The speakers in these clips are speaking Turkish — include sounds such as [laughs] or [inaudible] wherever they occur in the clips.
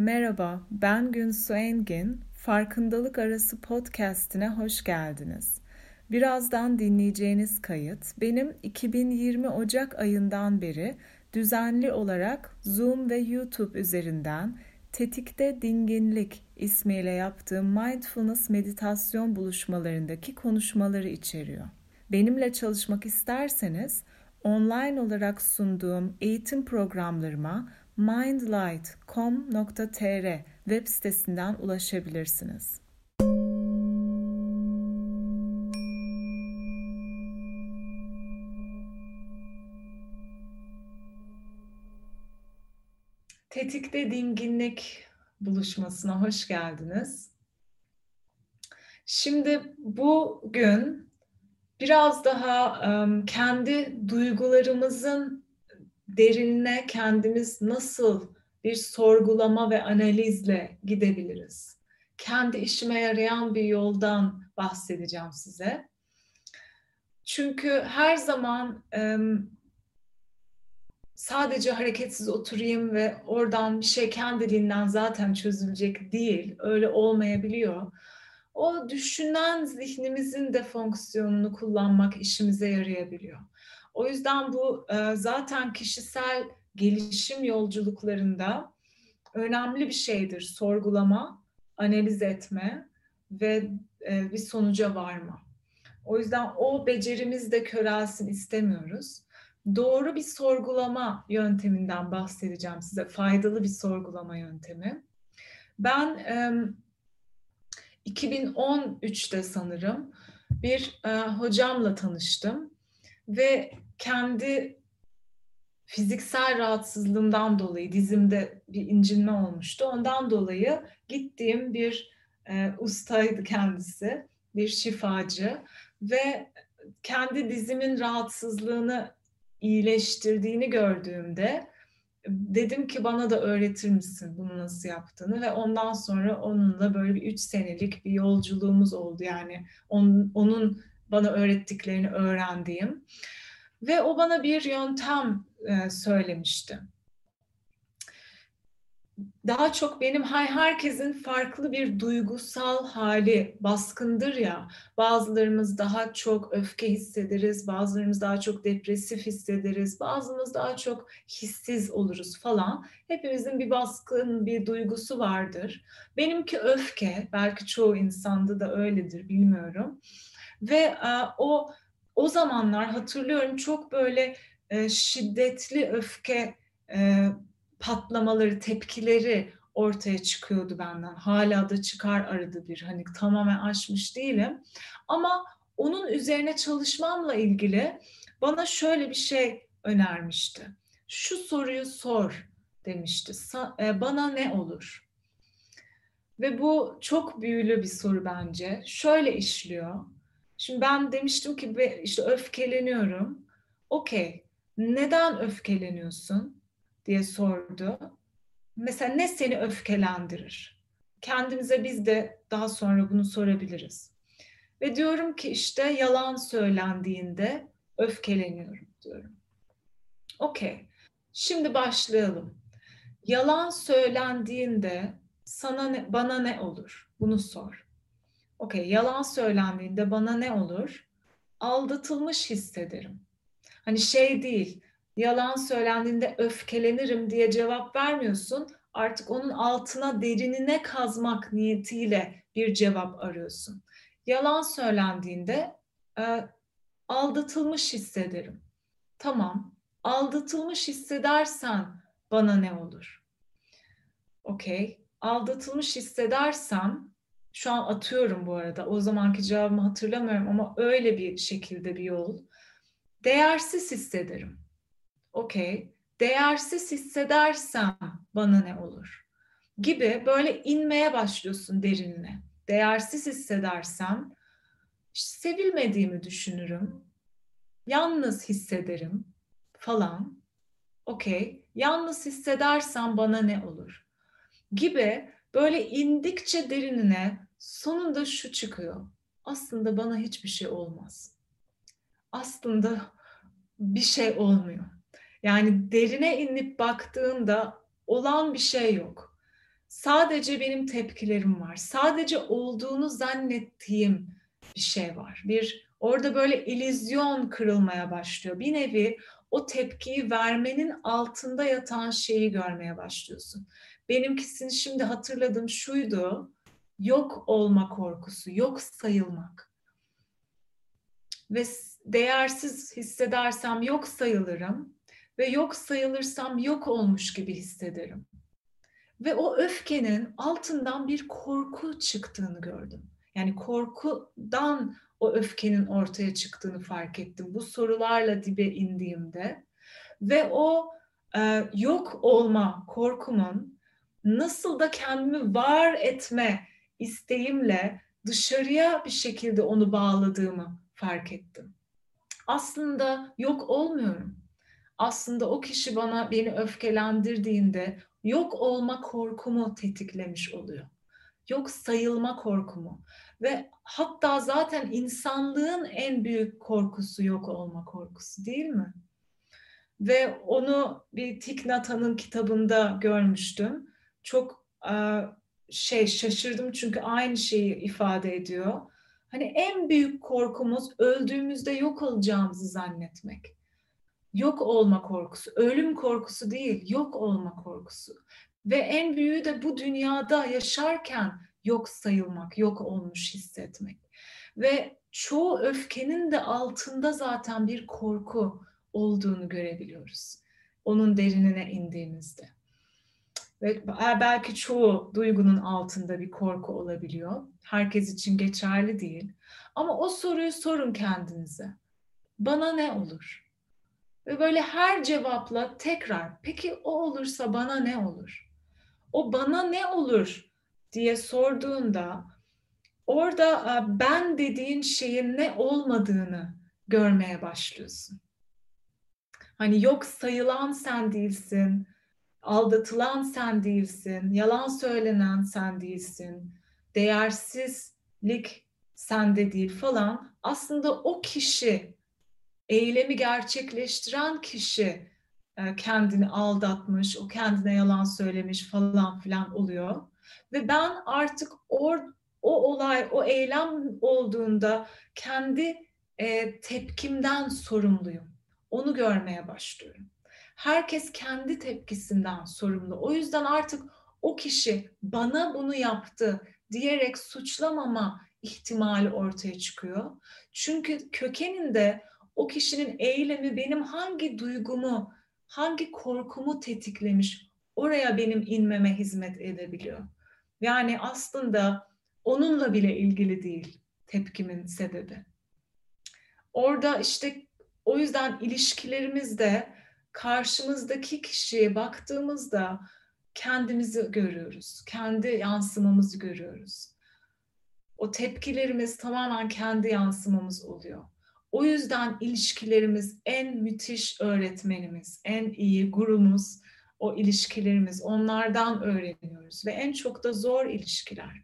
Merhaba, ben Günsu Engin. Farkındalık Arası podcast'ine hoş geldiniz. Birazdan dinleyeceğiniz kayıt benim 2020 Ocak ayından beri düzenli olarak Zoom ve YouTube üzerinden Tetikte Dinginlik ismiyle yaptığım mindfulness meditasyon buluşmalarındaki konuşmaları içeriyor. Benimle çalışmak isterseniz online olarak sunduğum eğitim programlarıma mindlight.com.tr web sitesinden ulaşabilirsiniz. Tetikte Dinginlik buluşmasına hoş geldiniz. Şimdi bugün biraz daha kendi duygularımızın derinine kendimiz nasıl bir sorgulama ve analizle gidebiliriz? Kendi işime yarayan bir yoldan bahsedeceğim size. Çünkü her zaman sadece hareketsiz oturayım ve oradan bir şey kendiliğinden zaten çözülecek değil. Öyle olmayabiliyor. O düşünen zihnimizin de fonksiyonunu kullanmak işimize yarayabiliyor. O yüzden bu e, zaten kişisel gelişim yolculuklarında önemli bir şeydir. Sorgulama, analiz etme ve e, bir sonuca varma. O yüzden o becerimiz de körelsin istemiyoruz. Doğru bir sorgulama yönteminden bahsedeceğim size. Faydalı bir sorgulama yöntemi. Ben e, 2013'te sanırım bir e, hocamla tanıştım ve kendi fiziksel rahatsızlığımdan dolayı dizimde bir incinme olmuştu. Ondan dolayı gittiğim bir e, ustaydı kendisi, bir şifacı ve kendi dizimin rahatsızlığını iyileştirdiğini gördüğümde dedim ki bana da öğretir misin bunu nasıl yaptığını ve ondan sonra onunla böyle bir üç senelik bir yolculuğumuz oldu yani onun, onun bana öğrettiklerini öğrendiğim. Ve o bana bir yöntem e, söylemişti. Daha çok benim herkesin farklı bir duygusal hali baskındır ya. Bazılarımız daha çok öfke hissederiz, bazılarımız daha çok depresif hissederiz, bazımız daha çok hissiz oluruz falan. Hepimizin bir baskın, bir duygusu vardır. Benimki öfke, belki çoğu insanda da öyledir bilmiyorum. Ve e, o o zamanlar hatırlıyorum çok böyle e, şiddetli öfke e, patlamaları, tepkileri ortaya çıkıyordu benden. Hala da çıkar arada bir hani tamamen aşmış değilim. Ama onun üzerine çalışmamla ilgili bana şöyle bir şey önermişti. Şu soruyu sor demişti. E, bana ne olur? Ve bu çok büyülü bir soru bence. Şöyle işliyor. Şimdi ben demiştim ki işte öfkeleniyorum. Okey, neden öfkeleniyorsun diye sordu. Mesela ne seni öfkelendirir? Kendimize biz de daha sonra bunu sorabiliriz. Ve diyorum ki işte yalan söylendiğinde öfkeleniyorum diyorum. Okey, şimdi başlayalım. Yalan söylendiğinde sana ne, bana ne olur? Bunu sor. Okey, yalan söylendiğinde bana ne olur? Aldatılmış hissederim. Hani şey değil, yalan söylendiğinde öfkelenirim diye cevap vermiyorsun. Artık onun altına derinine kazmak niyetiyle bir cevap arıyorsun. Yalan söylendiğinde e, aldatılmış hissederim. Tamam, aldatılmış hissedersen bana ne olur? Okey, aldatılmış hissedersem şu an atıyorum bu arada. O zamanki cevabımı hatırlamıyorum ama öyle bir şekilde bir yol. Değersiz hissederim. Okey. Değersiz hissedersem bana ne olur? Gibi böyle inmeye başlıyorsun derinine. Değersiz hissedersem sevilmediğimi düşünürüm. Yalnız hissederim falan. Okey. Yalnız hissedersem bana ne olur? Gibi Böyle indikçe derinine sonunda şu çıkıyor. Aslında bana hiçbir şey olmaz. Aslında bir şey olmuyor. Yani derine inip baktığında olan bir şey yok. sadece benim tepkilerim var. Sadece olduğunu zannettiğim bir şey var. Bir orada böyle ilizyon kırılmaya başlıyor. Bir nevi o tepkiyi vermenin altında yatan şeyi görmeye başlıyorsun. Benimkisini şimdi hatırladım şuydu. Yok olma korkusu, yok sayılmak. Ve değersiz hissedersem yok sayılırım ve yok sayılırsam yok olmuş gibi hissederim. Ve o öfkenin altından bir korku çıktığını gördüm. Yani korkudan o öfkenin ortaya çıktığını fark ettim. Bu sorularla dibe indiğimde ve o e, yok olma korkumun nasıl da kendimi var etme isteğimle dışarıya bir şekilde onu bağladığımı fark ettim. Aslında yok olmuyorum. Aslında o kişi bana beni öfkelendirdiğinde yok olma korkumu tetiklemiş oluyor. Yok sayılma korkumu ve hatta zaten insanlığın en büyük korkusu yok olma korkusu değil mi? Ve onu bir Hanh'ın kitabında görmüştüm. Çok şey şaşırdım çünkü aynı şeyi ifade ediyor. Hani en büyük korkumuz öldüğümüzde yok olacağımızı zannetmek. Yok olma korkusu, ölüm korkusu değil, yok olma korkusu. Ve en büyüğü de bu dünyada yaşarken yok sayılmak, yok olmuş hissetmek. Ve çoğu öfkenin de altında zaten bir korku olduğunu görebiliyoruz. Onun derinine indiğimizde. Ve belki çoğu duygunun altında bir korku olabiliyor. Herkes için geçerli değil. Ama o soruyu sorun kendinize. Bana ne olur? Ve böyle her cevapla tekrar peki o olursa bana ne olur? O bana ne olur diye sorduğunda orada ben dediğin şeyin ne olmadığını görmeye başlıyorsun. Hani yok sayılan sen değilsin, aldatılan sen değilsin, yalan söylenen sen değilsin, değersizlik sende değil falan. Aslında o kişi, eylemi gerçekleştiren kişi e, kendini aldatmış, o kendine yalan söylemiş falan filan oluyor. Ve ben artık or, o olay, o eylem olduğunda kendi e, tepkimden sorumluyum. Onu görmeye başlıyorum. Herkes kendi tepkisinden sorumlu. O yüzden artık o kişi bana bunu yaptı diyerek suçlamama ihtimali ortaya çıkıyor. Çünkü kökeninde o kişinin eylemi benim hangi duygumu, hangi korkumu tetiklemiş, oraya benim inmeme hizmet edebiliyor. Yani aslında onunla bile ilgili değil tepkimin sebebi. Orada işte o yüzden ilişkilerimizde karşımızdaki kişiye baktığımızda kendimizi görüyoruz. Kendi yansımamızı görüyoruz. O tepkilerimiz tamamen kendi yansımamız oluyor. O yüzden ilişkilerimiz en müthiş öğretmenimiz, en iyi gurumuz, o ilişkilerimiz, onlardan öğreniyoruz ve en çok da zor ilişkiler.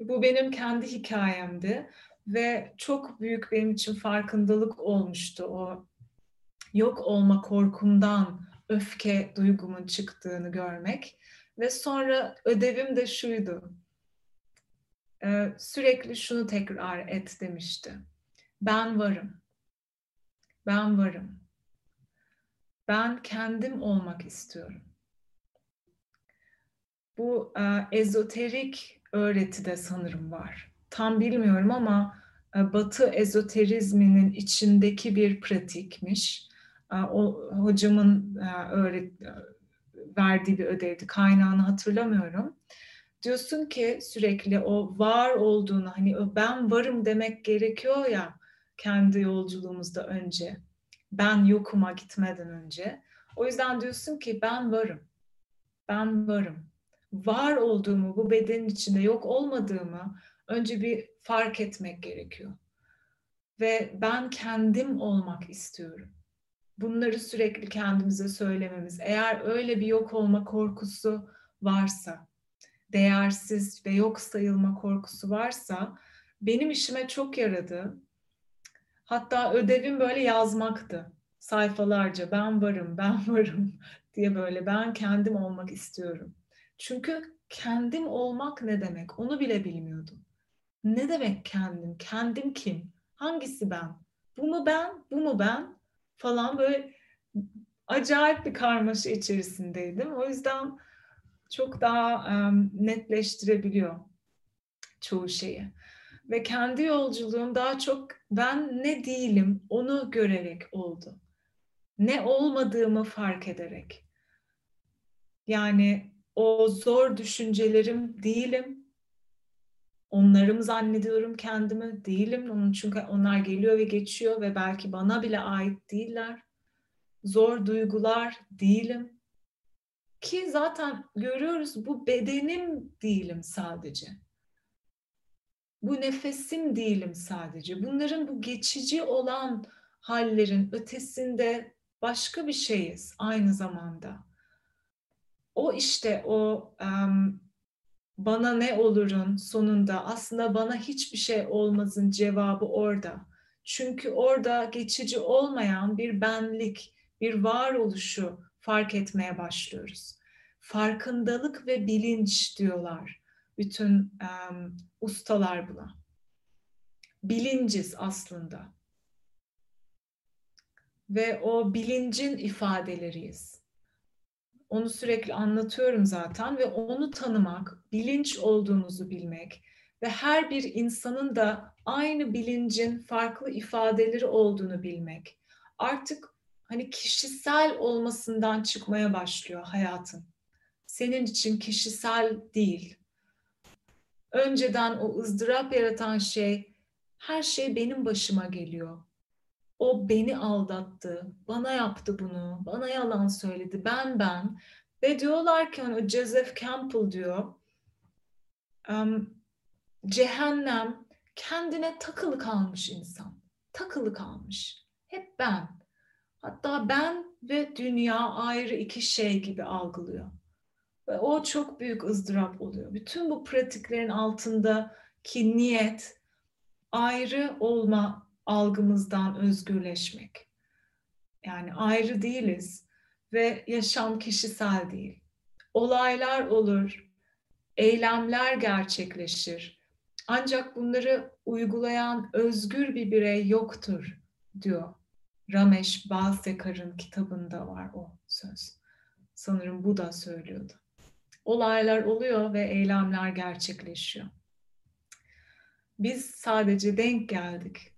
Bu benim kendi hikayemdi ve çok büyük benim için farkındalık olmuştu o yok olma korkumdan öfke duygumun çıktığını görmek ve sonra ödevim de şuydu. Ee, sürekli şunu tekrar et demişti. Ben varım. Ben varım. Ben kendim olmak istiyorum. Bu e, ezoterik öğretide sanırım var. Tam bilmiyorum ama e, Batı ezoterizminin içindeki bir pratikmiş. E, o hocamın e, öğret verdiği bir ödevdi. Kaynağını hatırlamıyorum. Diyorsun ki sürekli o var olduğunu hani ben varım demek gerekiyor ya kendi yolculuğumuzda önce ben yokuma gitmeden önce. O yüzden diyorsun ki ben varım. Ben varım. Var olduğumu, bu bedenin içinde yok olmadığımı önce bir fark etmek gerekiyor. Ve ben kendim olmak istiyorum. Bunları sürekli kendimize söylememiz. Eğer öyle bir yok olma korkusu varsa, değersiz ve yok sayılma korkusu varsa benim işime çok yaradı. Hatta ödevim böyle yazmaktı. Sayfalarca ben varım, ben [laughs] varım diye böyle ben kendim olmak istiyorum. Çünkü kendim olmak ne demek onu bile bilmiyordum. Ne demek kendim? Kendim kim? Hangisi ben? Bu mu ben? Bu mu ben? Falan böyle acayip bir karmaşa içerisindeydim. O yüzden çok daha netleştirebiliyor çoğu şeyi. Ve kendi yolculuğum daha çok ben ne değilim onu görerek oldu. Ne olmadığımı fark ederek. Yani o zor düşüncelerim değilim. Onlarım zannediyorum kendimi değilim. Onun çünkü onlar geliyor ve geçiyor ve belki bana bile ait değiller. Zor duygular değilim. Ki zaten görüyoruz bu bedenim değilim sadece. Bu nefesim değilim sadece. Bunların bu geçici olan hallerin ötesinde başka bir şeyiz aynı zamanda. O işte o um, bana ne olurun sonunda aslında bana hiçbir şey olmazın cevabı orada. Çünkü orada geçici olmayan bir benlik, bir varoluşu fark etmeye başlıyoruz. Farkındalık ve bilinç diyorlar bütün um, ustalar buna. Bilinciz aslında. Ve o bilincin ifadeleriyiz. Onu sürekli anlatıyorum zaten ve onu tanımak, bilinç olduğumuzu bilmek ve her bir insanın da aynı bilincin farklı ifadeleri olduğunu bilmek. Artık hani kişisel olmasından çıkmaya başlıyor hayatın. Senin için kişisel değil. Önceden o ızdırap yaratan şey, her şey benim başıma geliyor. O beni aldattı, bana yaptı bunu, bana yalan söyledi, ben ben. Ve diyorlar ki hani Joseph Campbell diyor, um, cehennem kendine takılı kalmış insan. Takılı kalmış. Hep ben. Hatta ben ve dünya ayrı iki şey gibi algılıyor. Ve o çok büyük ızdırap oluyor. Bütün bu pratiklerin altındaki niyet ayrı olma algımızdan özgürleşmek. Yani ayrı değiliz ve yaşam kişisel değil. Olaylar olur, eylemler gerçekleşir. Ancak bunları uygulayan özgür bir birey yoktur diyor. Ramesh Balsekar'ın kitabında var o söz. Sanırım bu da söylüyordu. Olaylar oluyor ve eylemler gerçekleşiyor. Biz sadece denk geldik